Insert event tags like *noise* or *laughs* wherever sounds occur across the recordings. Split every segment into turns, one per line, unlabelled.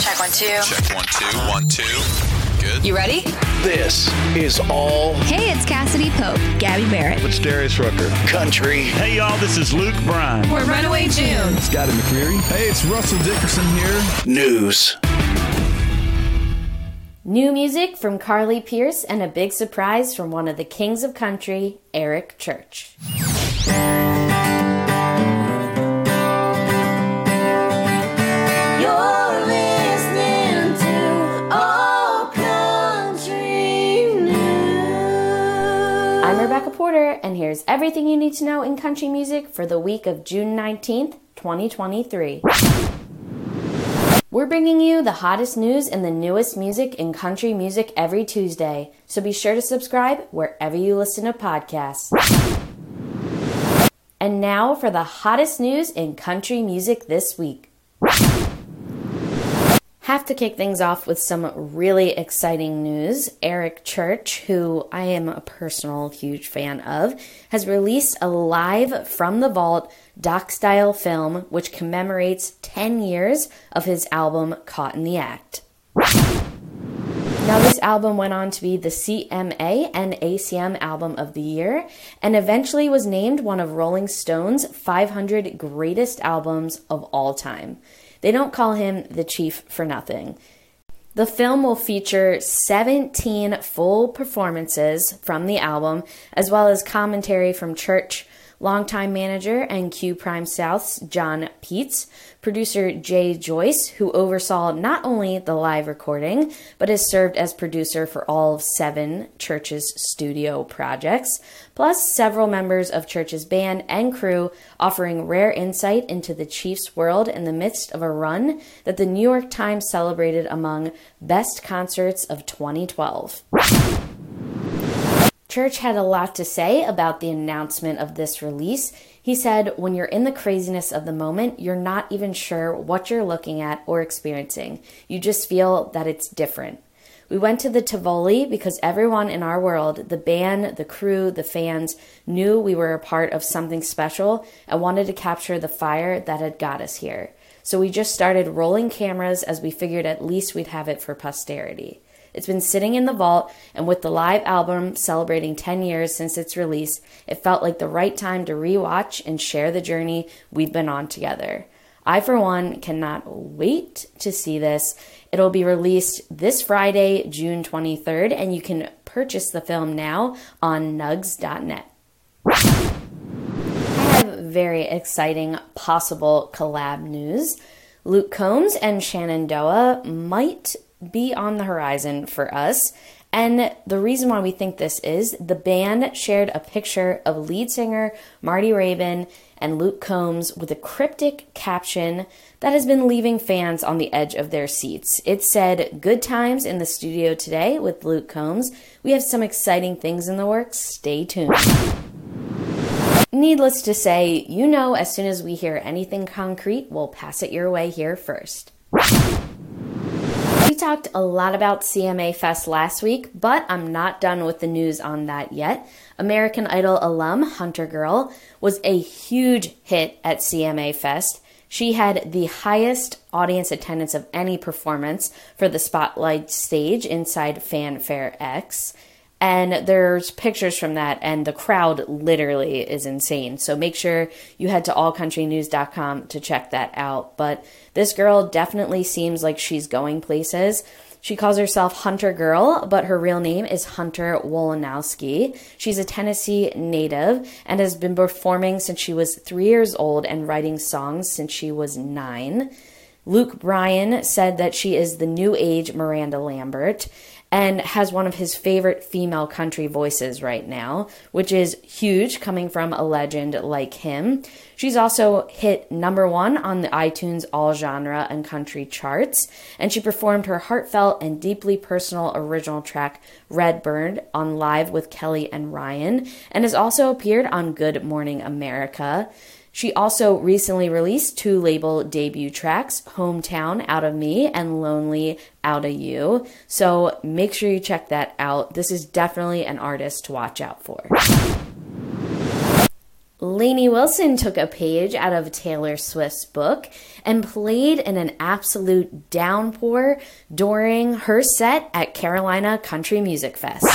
Check one, two.
Check one, two, one, two. Good.
You ready?
This is all
Hey, it's Cassadee Pope, Gabby Barrett.
It's Darius Rucker.
country.
Hey y'all, this is Luke Bryan.
We're Runaway June.
Scotty McCreery. Hey, it's Russell Dickerson here.
News.
New music from Carly Pearce and a big surprise from one of the kings of country, Eric Church. Porter, and here's everything you need to know in country music for the week of June 19th, 2023. We're bringing you the hottest news and the newest music in country music every Tuesday, so be sure to subscribe wherever you listen to podcasts. And now for the hottest news in country music this week. Have to kick things off with some really exciting news. Eric Church, who I am a personal huge fan of, has released a live from the vault doc style film which commemorates 10 years of his album Caught in the Act. Now, this album went on to be the CMA and ACM Album of the Year and eventually was named one of Rolling Stone's 500 greatest albums of all time. They don't call him the Chief for nothing. The film will feature 17 full performances from the album, as well as commentary from Church, longtime manager and Q Prime South's John Peets, producer Jay Joyce, who oversaw not only the live recording, but has served as producer for all of seven Church's studio projects, plus several members of Church's band and crew offering rare insight into the Chiefs' world in the midst of a run that the New York Times celebrated among best concerts of 2012. Church had a lot to say about the announcement of this release. He said, When you're in the craziness of the moment, you're not even sure what you're looking at or experiencing. You just feel that it's different. We went to the Tivoli because everyone in our world, the band, the crew, the fans, knew we were a part of something special and wanted to capture the fire that had got us here. So we just started rolling cameras as we figured at least we'd have it for posterity. It's been sitting in the vault, and with the live album celebrating 10 years since its release, it felt like the right time to rewatch and share the journey we've been on together. I, for one, cannot wait to see this. It'll be released this Friday, June 23rd, and you can purchase the film now on nugs.net. I have very exciting possible collab news. Luke Combs and Shenandoah might be on the horizon for us. And the reason why we think this is the band shared a picture of lead singer Marty Raybon and Luke Combs with a cryptic caption that has been leaving fans on the edge of their seats. It said, Good times in the studio today with Luke Combs. We have some exciting things in the works. Stay tuned. Needless to say, you know, as soon as we hear anything concrete, we'll pass it your way here first. Talked a lot about CMA Fest last week, but I'm not done with the news on that yet. American Idol alum Hunter Girl was a huge hit at CMA Fest. She had the highest audience attendance of any performance for the Spotlight stage inside Fanfare X. And there's pictures from that, and the crowd literally is insane. So make sure you head to allcountrynews.com to check that out. But this girl definitely seems like she's going places. She calls herself Hunter Girl, but her real name is Hunter Wolkonowski. She's a Tennessee native and has been performing since she was three years old and writing songs since she was nine. Luke Bryan said that she is the new age Miranda Lambert and has one of his favorite female country voices right now, which is huge coming from a legend like him. She's also hit number one on the iTunes All Genre and Country charts, and she performed her heartfelt and deeply personal original track "Red Redbird on Live with Kelly and Ryan, and has also appeared on Good Morning America. She also recently released two label debut tracks, Hometown Out of Me and Lonely Out of You. So make sure you check that out. This is definitely an artist to watch out for. Lainey Wilson took a page out of Taylor Swift's book and played in an absolute downpour during her set at Carolina Country Music Fest.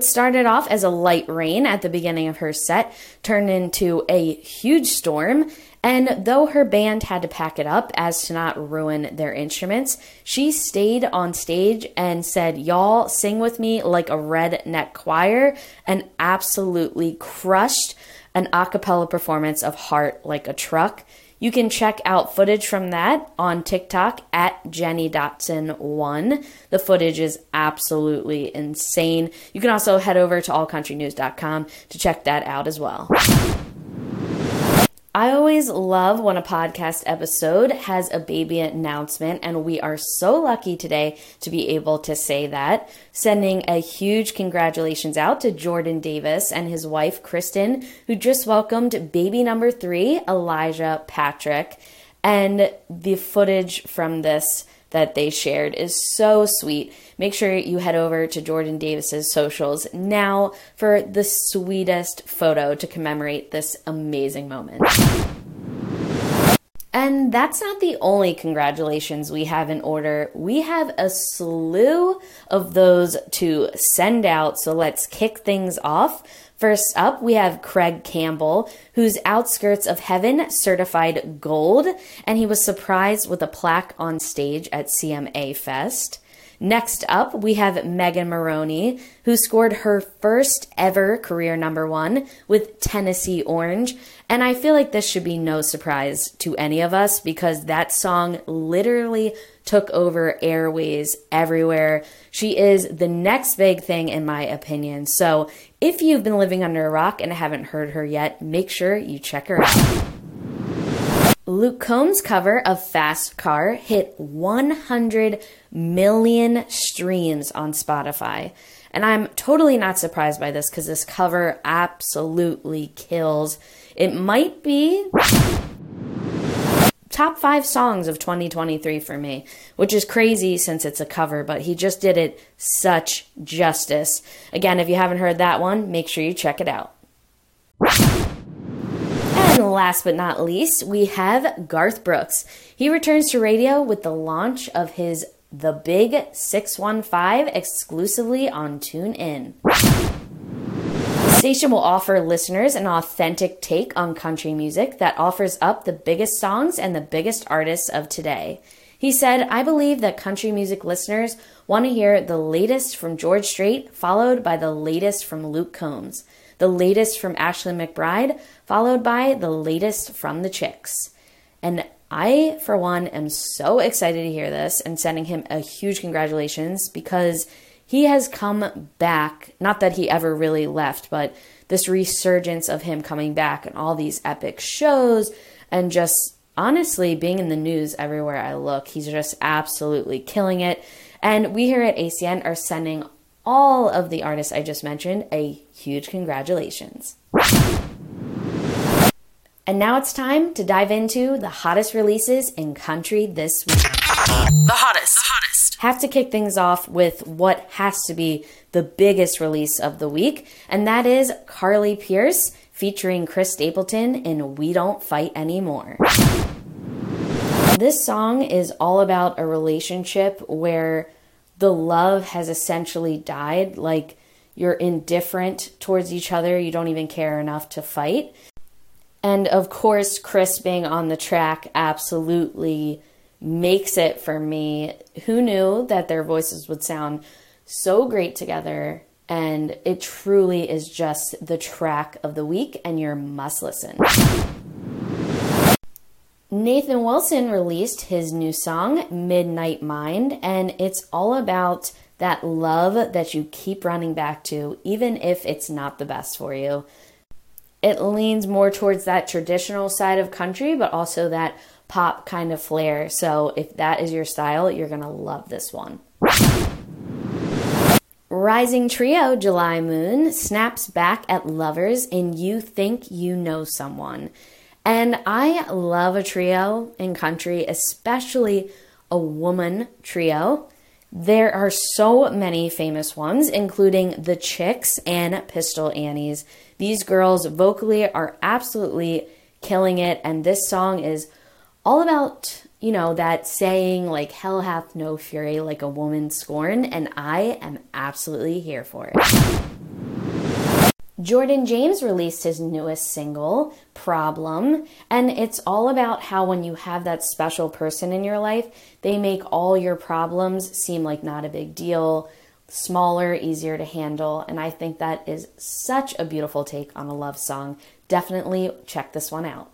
It started off as a light rain at the beginning of her set, turned into a huge storm, and though her band had to pack it up as to not ruin their instruments, she stayed on stage and said, Y'all sing with me like a redneck choir, and absolutely crushed an a cappella performance of Heart Like a Truck. You can check out footage from that on TikTok at Jenny Dotson1. The footage is absolutely insane. You can also head over to allcountrynews.com to check that out as well. I always love when a podcast episode has a baby announcement, and we are so lucky today to be able to say that. Sending a huge congratulations out to Jordan Davis and his wife, Kristen, who just welcomed baby number three, Elijah Patrick. And the footage from this that they shared is so sweet. Make sure you head over to Jordan Davis's socials now for the sweetest photo to commemorate this amazing moment. And that's not the only congratulations we have in order. We have a slew of those to send out, so let's kick things off. First up, we have Craig Campbell, who's Outskirts of Heaven certified gold, and he was surprised with a plaque on stage at CMA Fest. Next up, we have Megan Moroney, who scored her first ever career number one with Tennessee Orange. And I feel like this should be no surprise to any of us because that song literally took over airways everywhere. She is the next big thing, in my opinion. So if you've been living under a rock and haven't heard her yet, make sure you check her out. Luke Combs' cover of Fast Car hit 100 million streams on Spotify. And I'm totally not surprised by this because this cover absolutely kills. It might be top five songs of 2023 for me, which is crazy since it's a cover, but he just did it such justice. Again, if you haven't heard that one, make sure you check it out. And last but not least, we have Garth Brooks. He returns to radio with the launch of his The Big 615 exclusively on TuneIn. The station will offer listeners an authentic take on country music that offers up the biggest songs and the biggest artists of today. He said, I believe that country music listeners want to hear the latest from George Strait, followed by the latest from Luke Combs the latest from Ashley McBryde, followed by the latest from the Chicks. And I, for one, am so excited to hear this and sending him a huge congratulations because he has come back. Not that he ever really left, but this resurgence of him coming back and all these epic shows and just honestly being in the news everywhere I look. He's just absolutely killing it. And we here at ACN are sending all of the artists I just mentioned a huge congratulations. And now it's time to dive into the hottest releases in country this week.
The hottest. The hottest.
Have to kick things off with what has to be the biggest release of the week, and that is Carly Pearce featuring Chris Stapleton in We Don't Fight Anymore. This song is all about a relationship where the love has essentially died. Like you're indifferent towards each other, you don't even care enough to fight. And of course, Chris being on the track absolutely makes it for me. Who knew that their voices would sound so great together? And it truly is just the track of the week, and you must listen. Nathan Wilson released his new song, Midnight Mind, and it's all about that love that you keep running back to, even if it's not the best for you. It leans more towards that traditional side of country, but also that pop kind of flair. So if that is your style, you're to love this one. Rising Trio July Moon snaps back at lovers in You Think You Know Someone. And I love a trio in country, especially a woman trio. There are so many famous ones, including the Chicks and Pistol Annies. These girls vocally are absolutely killing it, and this song is all about, you know, that saying like, hell hath no fury like a woman scorned, and I am absolutely here for it. Jordan James released his newest single, Problem, and it's all about how when you have that special person in your life, they make all your problems seem like not a big deal, smaller, easier to handle, and I think that is such a beautiful take on a love song. Definitely check this one out.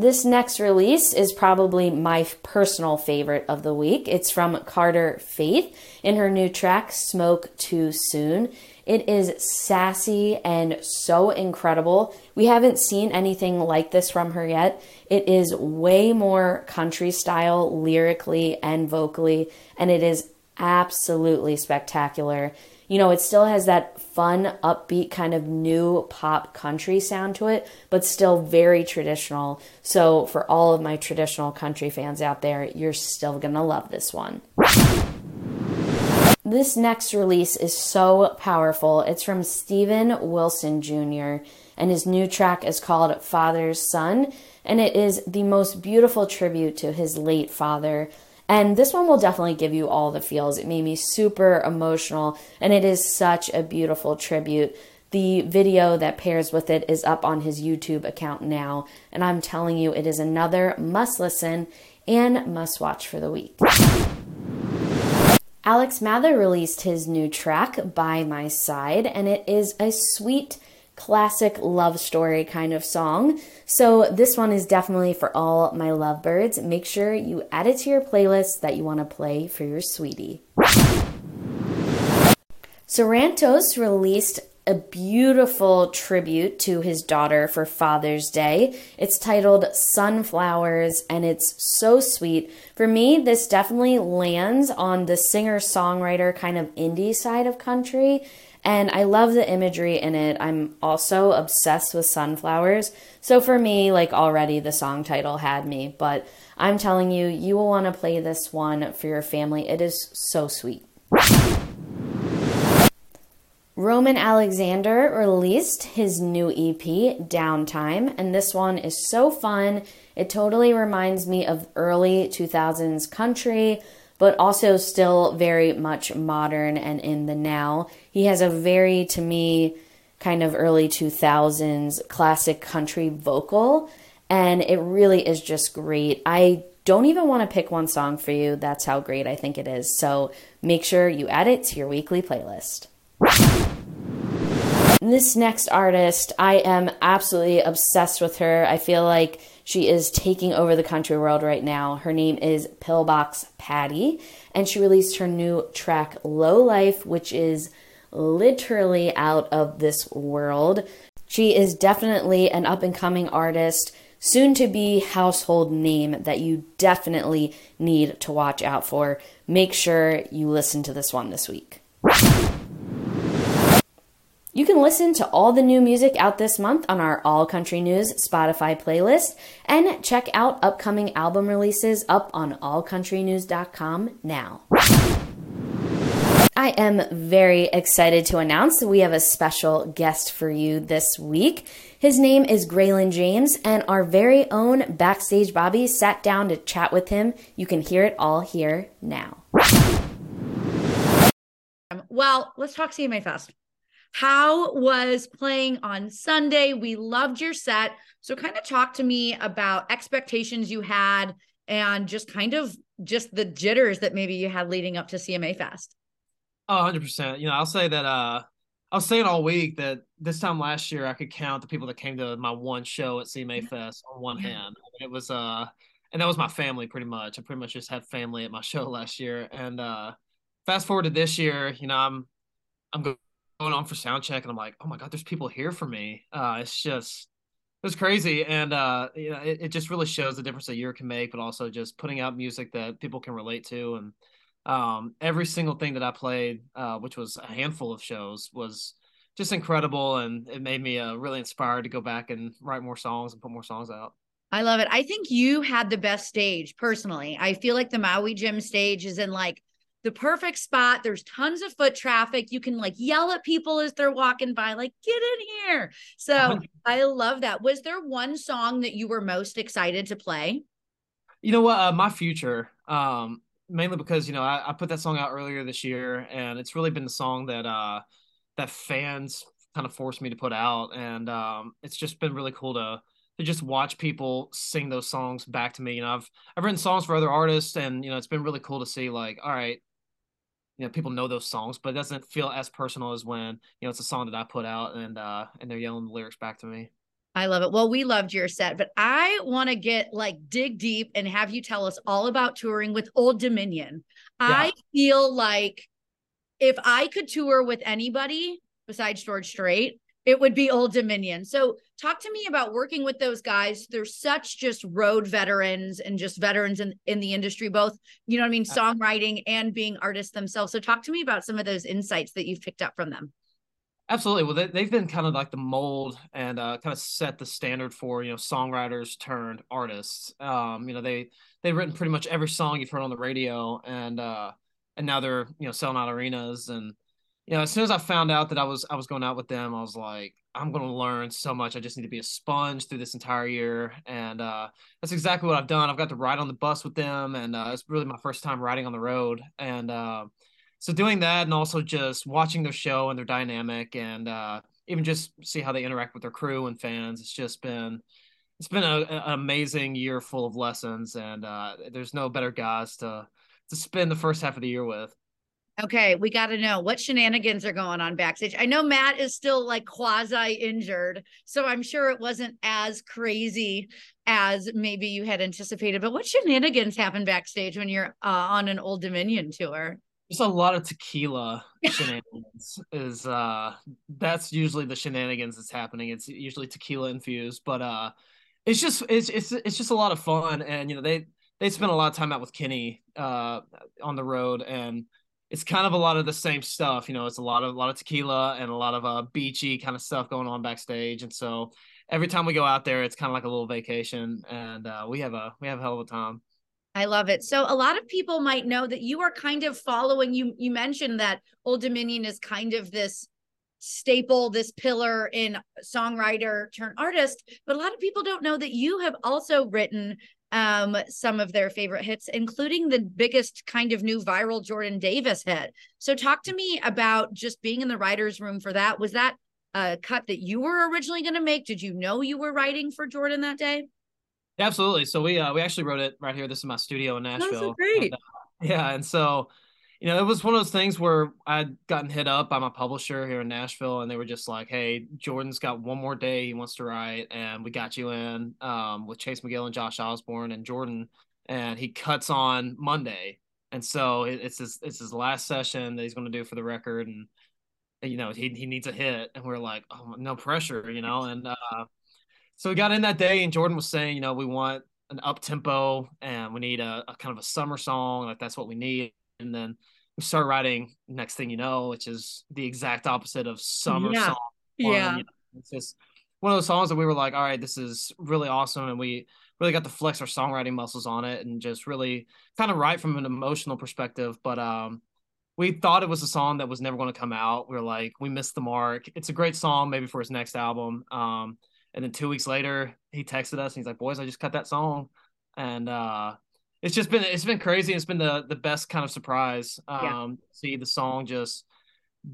This next release is probably my personal favorite of the week. It's from Carter Faith in her new track, Smoke Too Soon. It is sassy and so incredible. We haven't seen anything like this from her yet. It is way more country style lyrically and vocally, and it is absolutely spectacular you know, it still has that fun, upbeat kind of new pop country sound to it, but still very traditional. So, for all of my traditional country fans out there, you're still gonna love this one. This next release is so powerful. It's from Stephen Wilson Jr., and his new track is called Father's Son, and it is the most beautiful tribute to his late father. And this one will definitely give you all the feels. It made me super emotional, and it is such a beautiful tribute. The video that pairs with it is up on his YouTube account now, and I'm telling you, it is another must listen and must watch for the week. Alex Mather released his new track, By My Side, and it is a sweet, classic love story kind of song. So this one is definitely for all my lovebirds. Make sure you add it to your playlist that you want to play for your sweetie. Sarantos released a beautiful tribute to his daughter for Father's Day. It's titled Sunflowers and it's so sweet. For me, this definitely lands on the singer songwriter kind of indie side of country. And I love the imagery in it. I'm also obsessed with sunflowers. So for me, like already the song title had me, but I'm telling you, you will want to play this one for your family. It is so sweet. Roman Alexander released his new EP, Downtime, and this one is so fun. It totally reminds me of early 2000s country but also still very much modern and in the now. He has a very, to me, kind of early 2000s classic country vocal, and it really is just great. I don't even want to pick one song for you. That's how great I think it is. So make sure you add it to your weekly playlist. This next artist, I am absolutely obsessed with her. I feel like she is taking over the country world right now. Her name is Pillbox Patty, and she released her new track Low Life, which is literally out of this world. She is definitely an up and coming artist, soon to be household name that you definitely need to watch out for. Make sure you listen to this one this week. You can listen to all the new music out this month on our All Country News Spotify playlist and check out upcoming album releases up on allcountrynews.com now. I am very excited to announce that we have a special guest for you this week. His name is Greylan James, and our very own Backstage Bobby sat down to chat with him. You can hear it all here now.
Um, well, let's talk CMA Fest. How was playing on Sunday? We loved your set. So kind of talk to me about expectations you had and just kind of just the jitters that maybe you had leading up to CMA Fest.
Oh, 100%. You know, I'll say that uh I was saying all week that this time last year I could count the people that came to my one show at CMA Fest on one hand. It was uh and that was my family pretty much. I pretty much just had family at my *laughs* show last year. And uh fast forward to this year, you know, I'm I'm on for sound check and I'm like, oh my God, there's people here for me. Uh, it's just, it was crazy. And, uh, you know, it, it just really shows the difference a year can make, but also just putting out music that people can relate to. And, um, every single thing that I played, uh, which was a handful of shows was just incredible. And it made me, uh, really inspired to go back and write more songs and put more songs out.
I love it. I think you had the best stage personally. I feel like the Maui Jim stage is in like the perfect spot. There's tons of foot traffic. You can like yell at people as they're walking by, like, get in here. So I love that. Was there one song that you were most excited to play?
You know what? Uh, my future, um, mainly because you know I, I, put that song out earlier this year, and it's really been the song that uh, that fans kind of forced me to put out, and um, it's just been really cool to to just watch people sing those songs back to me. You know, I've I've written songs for other artists, and you know, it's been really cool to see like, all right, you know, people know those songs, but it doesn't feel as personal as when you know it's a song that I put out and uh and they're yelling the lyrics back to me.
I love it. Well, we loved your set, but I want to get like dig deep and have you tell us all about touring with Old Dominion. Yeah. I feel like if I could tour with anybody besides George Strait, it would be Old Dominion. So, talk to me about working with those guys. They're such just road veterans and just veterans in, in the industry, both, you know what I mean, songwriting and being artists themselves. So, talk to me about some of those insights that you've picked up from them.
Absolutely. Well, they, have been kind of like the mold and uh, kind of set the standard for you know songwriters turned artists. Um, you know they they've written pretty much every song you've heard on the radio, and uh, and now they're you know selling out arenas and you know, as soon as I found out that I was I was going out with them, I was like, I'm going to learn so much. I just need to be a sponge through this entire year, and uh, that's exactly what I've done. I've got to ride on the bus with them, and uh, it's really my first time riding on the road, and uh, so doing that, and also just watching their show and their dynamic, and uh, even just see how they interact with their crew and fans. It's just been it's been a, an amazing year full of lessons, and uh, there's no better guys to to spend the first half of the year with.
Okay, we got to know what shenanigans are going on backstage. I know Matt is still like quasi injured, so I'm sure it wasn't as crazy as maybe you had anticipated. But what shenanigans happen backstage when you're uh, on an Old Dominion tour?
There's a lot of tequila shenanigans. is uh that's usually the shenanigans that's happening. It's usually tequila infused, but uh it's just it's it's it's just a lot of fun and you know they they spend a lot of time out with Kenny uh on the road and it's kind of a lot of the same stuff. You know, it's a lot of a lot of tequila and a lot of uh, beachy kind of stuff going on backstage. And so every time we go out there, it's kind of like a little vacation, and uh, we have a we have a hell of a time.
I love it. So a lot of people might know that you are kind of following. You you mentioned that Old Dominion is kind of this staple, this pillar in songwriter turn artist, but a lot of people don't know that you have also written um, some of their favorite hits, including the biggest kind of new viral Jordan Davis hit. So, talk to me about just being in the writer's room for that. Was that a cut that you were originally going to make? Did you know you were writing for Jordan that day?
Absolutely. So we uh, we actually wrote it right here. This is my studio in Nashville.
Oh, so great.
And, uh, yeah, and so you know, it was one of those things where I'd gotten hit up by my publisher here in Nashville, and they were just like, "Hey, Jordan's got one more day he wants to write, and we got you in um, with Chase McGill and Josh Osborne and Jordan, and he cuts on Monday, and so it's his it's his last session that he's going to do for the record, and you know he he needs a hit, and we're like, oh, no pressure, you know, and uh, so we got in that day, and Jordan was saying, you know, we want an up tempo, and we need a, a kind of a summer song, like that's what we need and then we start writing next thing you know which is the exact opposite of summer
yeah.
song.
Yeah.
you know, it's just one of those songs that we were like all right this is really awesome and we really got to flex our songwriting muscles on it and just really kind of write from an emotional perspective but um we thought it was a song that was never going to come out. We are like we missed the mark. It's a great song maybe for his next album um and then two weeks later he texted us and he's like boys i just cut that song and uh it's just been it's been crazy. It's been the the best kind of surprise. Um, yeah. see the song just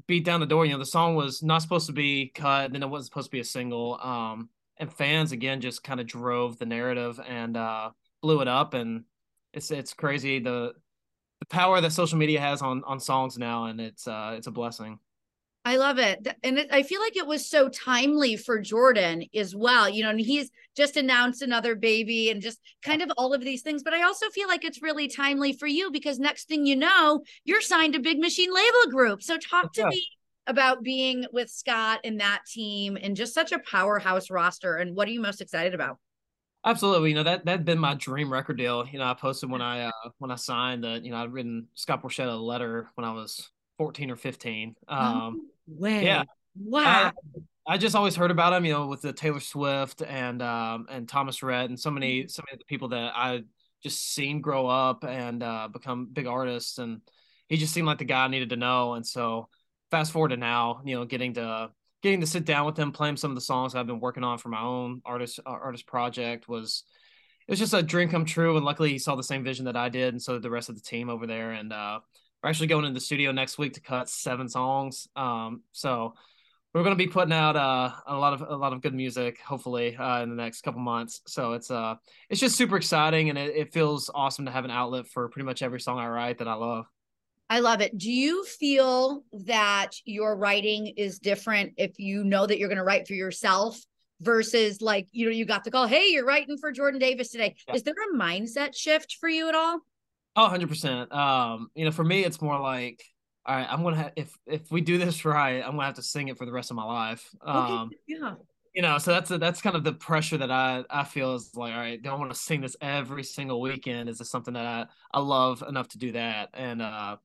beat down the door. You know, the song was not supposed to be cut, then it wasn't supposed to be a single. Um, and fans again just kind of drove the narrative and uh, blew it up, and it's it's crazy the the power that social media has on on songs now, and it's uh it's a blessing.
I love it. And it, I feel like it was so timely for Jordan as well. You know, and he's just announced another baby and just kind of all of these things. But I also feel like it's really timely for you because next thing you know, you're signed to Big Machine Label Group. So talk to me about being with Scott and that team and just such a powerhouse roster. And what are you most excited about?
Absolutely, you know that that'd been my dream record deal. You know, I posted when I uh, when I signed that. You know, I'd written Scott Borchetta a letter when I was 14 or 15. Um,
way.
Yeah.
Wow.
I, I just always heard about him, you know, with the Taylor Swift and um and Thomas Rhett and so many so many of the people that I just seen grow up and uh, become big artists, and he just seemed like the guy I needed to know. And so fast forward to now, you know, getting to getting to sit down with him, playing some of the songs I've been working on for my own artist uh, artist project was it was just a dream come true. And luckily, he saw the same vision that I did, and so did the rest of the team over there. And uh, we're actually going in the studio next week to cut seven songs. Um, so we're going to be putting out uh, a lot of a lot of good music, hopefully, uh, in the next couple months. So it's uh it's just super exciting, and it, it feels awesome to have an outlet for pretty much every song I write that I love.
I love it. Do you feel that your writing is different if you know that you're going to write for yourself versus like, you know, you got the call, hey, you're writing for Jordan Davis today. Yeah. Is there a mindset shift for you at all?
Oh, 100%. Um, you know, for me, it's more like, all right, I'm going to have, if, if we do this right, I'm going to have to sing it for the rest of my life. Um, okay. yeah. You know, so that's a, that's kind of the pressure that I I feel is like, all right, do I want to sing this every single weekend? Is this something that I, I love enough to do that? And uh,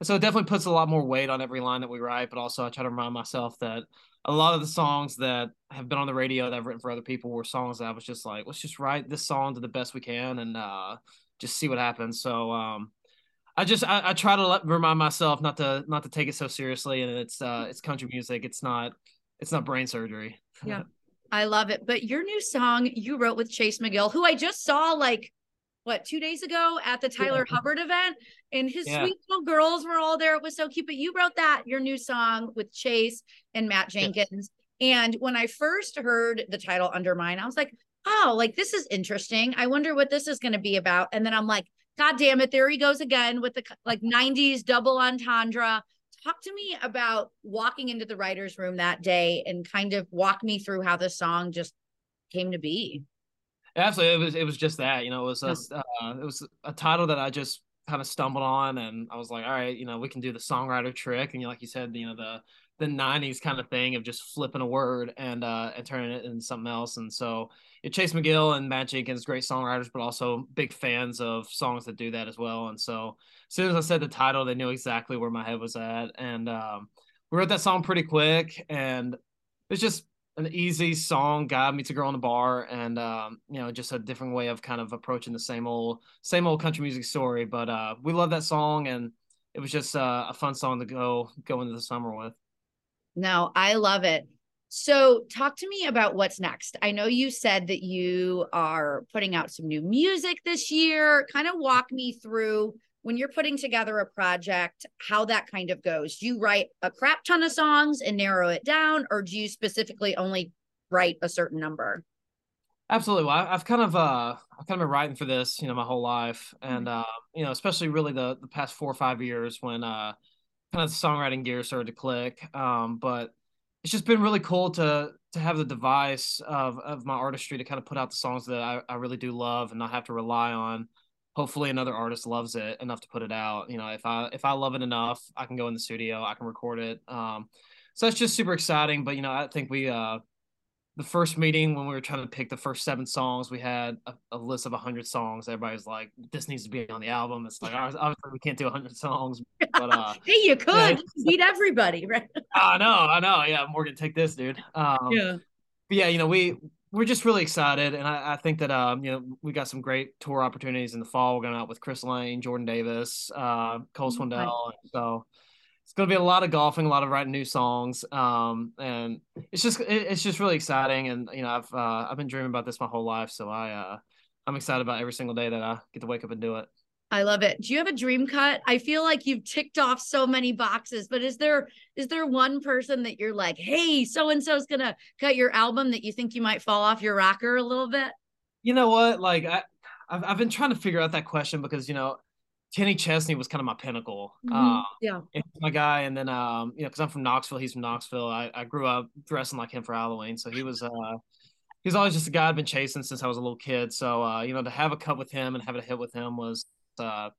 and so it definitely puts a lot more weight on every line that we write. But also, I try to remind myself that a lot of the songs that have been on the radio that I've written for other people were songs that I was just like, let's just write this song to the best we can and uh, just see what happens. So um, I just I, I try to let, remind myself not to not to take it so seriously. And it's uh, it's country music. It's not it's not brain surgery. *laughs*
Yeah. I love it. But your new song you wrote with Chase McGill, who I just saw like what two days ago at the Tyler yeah. Hubbard event, and his yeah. sweet little girls were all there. It was so cute. But you wrote that your new song with Chase and Matt Jenkins. Yeah. And when I first heard the title Undermine, I was like, oh, like this is interesting. I wonder what this is going to be about. And then I'm like, God damn it, there he goes again with the like 90s double entendre. Talk to me about walking into the writer's room that day and kind of walk me through how the song just came to be.
Absolutely, it was it was just that you know it was a, uh, it was a title that I just kind of stumbled on, and I was like, all right, you know, we can do the songwriter trick, and you know, like you said, you know, the the '90s kind of thing of just flipping a word and uh and turning it into something else, and so Chase McGill and Matt Jenkins, great songwriters, but also big fans of songs that do that as well, and so as soon as I said the title, they knew exactly where my head was at, and um, we wrote that song pretty quick, and it's just an easy song guy meets a girl in a bar and um, you know just a different way of kind of approaching the same old same old country music story. But uh, we love that song and it was just uh, a fun song to go go into the summer with
no i love it so talk to me about what's next i know you said that you are putting out some new music this year kind of walk me through when you're putting together a project, how that kind of goes. Do you write a crap ton of songs and narrow it down, or do you specifically only write a certain number?
Absolutely. Well, I've kind of uh, I've kind of been writing for this, you know, my whole life, and uh, you know, especially really the the past four or five years when uh, kind of the songwriting gear started to click. Um, but it's just been really cool to to have the device of of my artistry to kind of put out the songs that I, I really do love and not have to rely on hopefully another artist loves it enough to put it out. You know, if I if I love it enough, I can go in the studio, I can record it. Um, so that's just super exciting. But you know, I think we uh, the first meeting when we were trying to pick the first seven songs, we had a, a list of hundred songs. Everybody's like, "This needs to be on the album." It's like obviously we can't do hundred songs, but uh, *laughs*
hey, you could yeah, beat everybody, right? *laughs*
I know, I know. Yeah, Morgan, take this, dude. Um, yeah. Yeah, you know, we we're just really excited, and I, I, think that um, you know we got some great tour opportunities in the fall. We're going out with Chris Lane, Jordan Davis, uh, Cole. Swindell, so it's going to be a lot of golfing, a lot of writing new songs, um, and it's just it's just really exciting. And you know I've uh, I've been dreaming about this my whole life, so I uh, I'm excited about every single day that I get to wake up and do it.
I love it. Do you have a dream cut? I feel like you've ticked off so many boxes, but is there is there one person that you're like, hey, so and so's gonna cut your album that you think you might fall off your rocker a little bit?
You know what? Like I, I've I've been trying to figure out that question because you know, Kenny Chesney was kind of my pinnacle. Mm-hmm. Um,
yeah,
my guy, and then um, you know, because I'm from Knoxville, he's from Knoxville. I, I grew up dressing like him for Halloween, so he was uh he's always just a guy I've been chasing since I was a little kid. So uh, you know, to have a cut with him and have a hit with him was uh,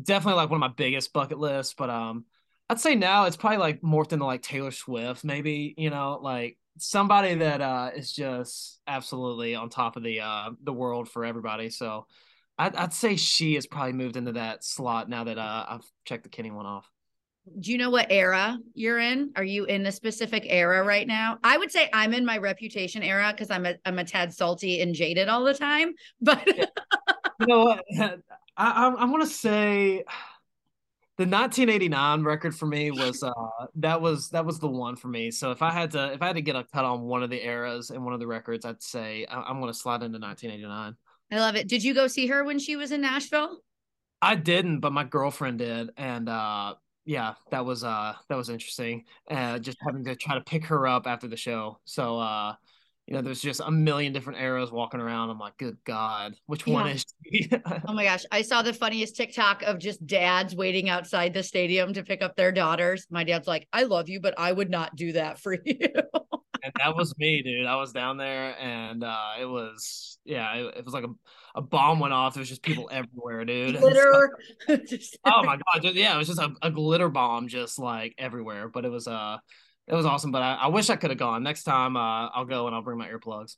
definitely like one of my biggest bucket lists. But um, I'd say now it's probably like morphed into like Taylor Swift, maybe you know, like somebody that uh is just absolutely on top of the uh the world for everybody. So I'd, I'd say she has probably moved into that slot now that uh I've checked the Kenny one off.
Do you know what era you're in? Are you in a specific era right now? I would say I'm in my reputation era because I'm a I'm a tad salty and jaded all the time. *laughs* But
you know what? *laughs* I I, I want to say the 1989 record for me was uh that was that was the one for me. So if I had to if I had to get a cut on one of the eras and one of the records, I'd say I, am going to slide into 1989. I
love it. Did you go see her when she was in Nashville?
I didn't, but my girlfriend did, and uh yeah, that was uh that was interesting. Uh just having to try to pick her up after the show. So uh you know, there's just a million different arrows walking around. I'm like, good God, which yeah. one is
oh *laughs* my gosh. I saw the funniest TikTok of just dads waiting outside the stadium to pick up their daughters. My dad's like, I love you, but I would not do that for *laughs* you.
And that was me, dude. I was down there and uh it was yeah, it, it was like a, a bomb went off. There was just people everywhere, dude. *laughs* Glitter. *laughs* oh my god, just, yeah, it was just a, a glitter bomb just like everywhere. But it was uh it was awesome, but I, I wish I could have gone. Next time, uh, I'll go and I'll bring my earplugs.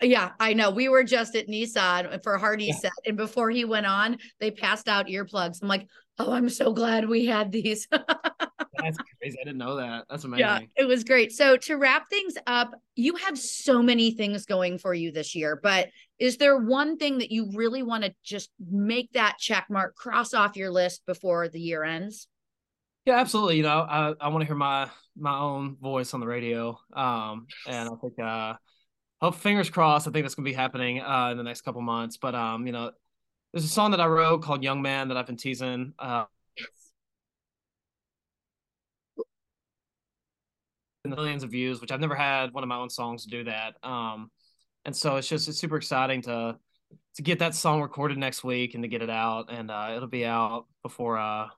Yeah, I know. We were just at Nissan for Hardy's yeah. set, and before he went on, they passed out earplugs. I'm like, oh, I'm so glad we had these. *laughs*
That's crazy. I didn't know that. That's amazing. Yeah,
it was great. So to wrap things up, you have so many things going for you this year, but is there one thing that you really want to just make that check mark, cross off your list before the year ends?
Yeah, absolutely. You know, I, I want to hear my my own voice on the radio. Um, and I think uh, hope fingers crossed. I think that's gonna be happening uh in the next couple months. But um, you know, there's a song that I wrote called "Young Man" that I've been teasing. Uh, millions of views, which I've never had one of my own songs do that. Um, and so it's just it's super exciting to to get that song recorded next week and to get it out, and uh, it'll be out before uh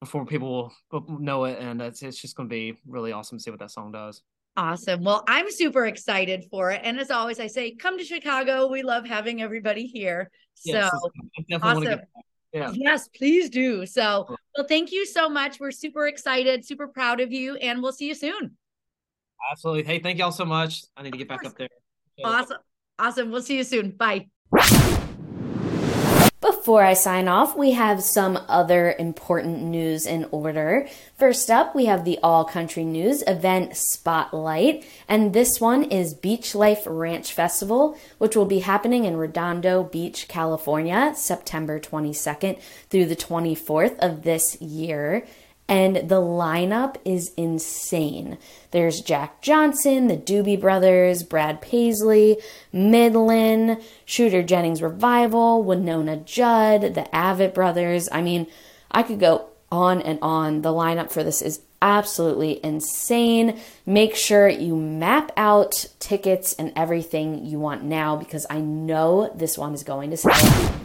before people know it, and it's it's just going to be really awesome to see what that song does.
Awesome. Well, I'm super excited for it, and as always, I say, come to Chicago. We love having everybody here. Yes, so awesome. Yeah. Yes, please do. So, well, thank you so much. We're super excited, super proud of you, and we'll see you soon.
Absolutely. Hey, thank y'all so much. I need to get back up there.
Awesome. Awesome. We'll see you soon. Bye.
Before I sign off, we have some other important news in order. First up, we have the All Country News event Spotlight, and this one is Beach Life Ranch Festival, which will be happening in Redondo Beach, California, September 22nd through the 24th of this year and the lineup is insane. There's Jack Johnson, the Doobie Brothers, Brad Paisley, Midland, Shooter Jennings Revival, Wynonna Judd, the Avett Brothers. I mean, I could go on and on. The lineup for this is absolutely insane. Make sure you map out tickets and everything you want now because I know this one is going to sell.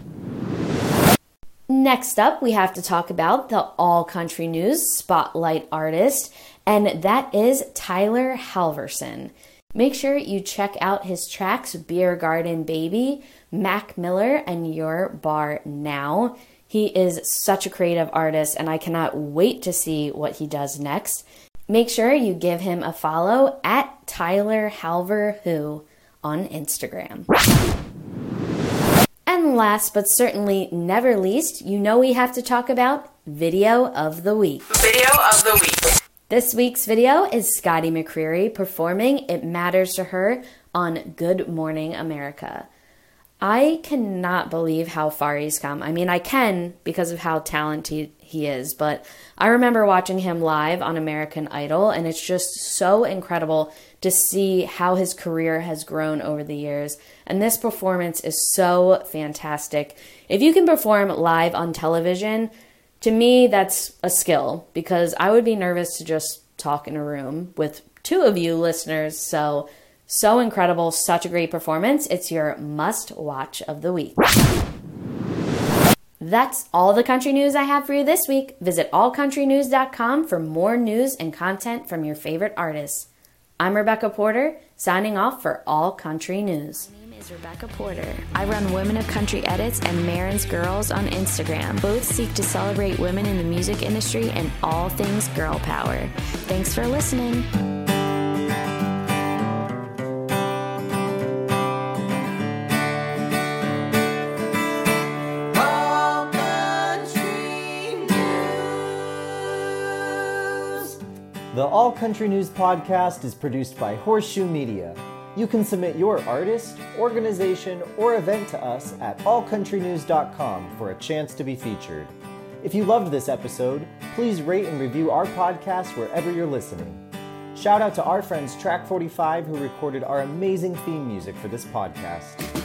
Next up, we have to talk about the All Country News Spotlight artist, and that is Tyler Halverson. Make sure you check out his tracks Beer Garden Baby, Mac Miller, and Your Bar Now. He is such a creative artist, and I cannot wait to see what he does next. Make sure you give him a follow at Tyler Halver Who on Instagram. And last but certainly never least, you know we have to talk about Video of the Week.
Video of the Week.
This week's video is Scotty McCreery performing It Matters to Her on Good Morning America. I cannot believe how far he's come. I mean, I can because of how talented he is, but I remember watching him live on American Idol, and it's just so incredible to see how his career has grown over the years. And this performance is so fantastic. If you can perform live on television, to me, that's a skill because I would be nervous to just talk in a room with two of you listeners. So, so incredible, such a great performance. It's your must watch of the week. That's all the country news I have for you this week. Visit allcountrynews.com for more news and content from your favorite artists. I'm Rebecca Porter, signing off for All Country News.
My name is Rebecca Porter. I run Women of Country Edits and Marin's Girls on Instagram. Both seek to celebrate women in the music industry and all things girl power. Thanks for listening.
The All Country News podcast is produced by Horseshoe Media. You can submit your artist, organization, or event to us at allcountrynews.com for a chance to be featured. If you loved this episode, please rate and review our podcast wherever you're listening. Shout out to our friends Track 45 who recorded our amazing theme music for this podcast.